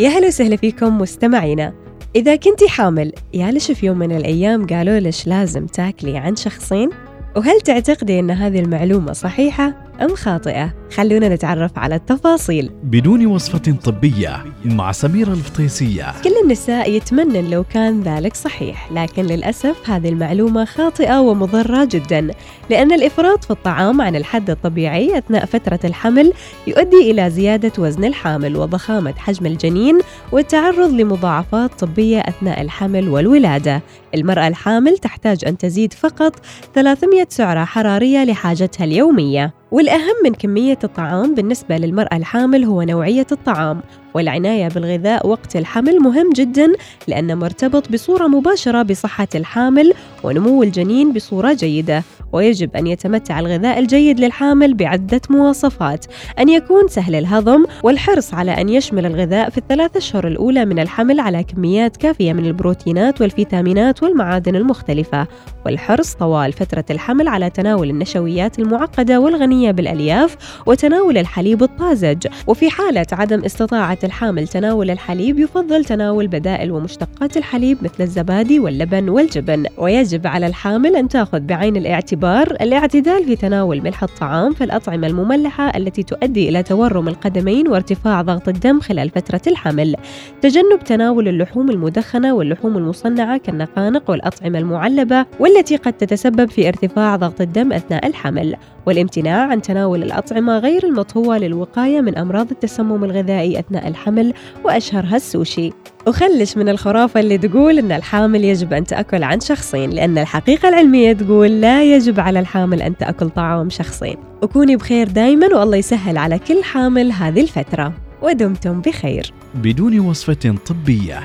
يا هلا وسهلا فيكم مستمعينا إذا كنتي حامل يا ليش في يوم من الأيام قالوا لش لازم تاكلي عن شخصين؟ وهل تعتقدي أن هذه المعلومة صحيحة؟ أم خاطئة؟ خلونا نتعرف على التفاصيل. بدون وصفة طبية مع سميرة الفطيسية كل النساء يتمنن لو كان ذلك صحيح لكن للأسف هذه المعلومة خاطئة ومضرة جدا لأن الإفراط في الطعام عن الحد الطبيعي أثناء فترة الحمل يؤدي إلى زيادة وزن الحامل وضخامة حجم الجنين والتعرض لمضاعفات طبية أثناء الحمل والولادة. المرأة الحامل تحتاج أن تزيد فقط 300 سعرة حرارية لحاجتها اليومية. والأهم من كمية الطعام بالنسبة للمرأة الحامل هو نوعية الطعام والعناية بالغذاء وقت الحمل مهم جدا لأنه مرتبط بصورة مباشرة بصحة الحامل ونمو الجنين بصورة جيدة. ويجب أن يتمتع الغذاء الجيد للحامل بعدة مواصفات أن يكون سهل الهضم والحرص على أن يشمل الغذاء في الثلاث أشهر الأولى من الحمل على كميات كافية من البروتينات والفيتامينات والمعادن المختلفة. والحرص طوال فترة الحمل على تناول النشويات المعقدة والغنية بالألياف وتناول الحليب الطازج. وفي حالة عدم استطاعة الحامل تناول الحليب يفضل تناول بدائل ومشتقات الحليب مثل الزبادي واللبن والجبن. ويجب على الحامل أن تأخذ بعين الاعتبار الاعتدال في تناول ملح الطعام في الأطعمة المملحة التي تؤدي إلى تورم القدمين وارتفاع ضغط الدم خلال فترة الحمل. تجنب تناول اللحوم المدخنة واللحوم المصنعة كالنقانق والأطعمة المعلبة والتي قد تتسبب في ارتفاع ضغط الدم أثناء الحمل. والامتناع عن تناول الأطعمة غير المطهوة للوقاية من أمراض التسمم الغذائي أثناء الحمل وأشهرها السوشي وخلش من الخرافة اللي تقول أن الحامل يجب أن تأكل عن شخصين لأن الحقيقة العلمية تقول لا يجب على الحامل أن تأكل طعام شخصين وكوني بخير دايما والله يسهل على كل حامل هذه الفترة. ودمتم بخير. بدون وصفة طبية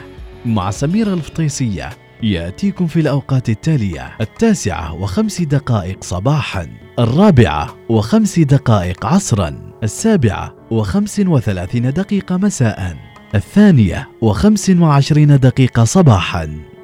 مع سميرة الفطيسية يأتيكم في الأوقات التالية التاسعة وخمس دقائق صباحا الرابعة وخمس دقائق عصرا السابعة وخمس وثلاثين دقيقة مساء الثانية وخمس وعشرين دقيقة صباحا.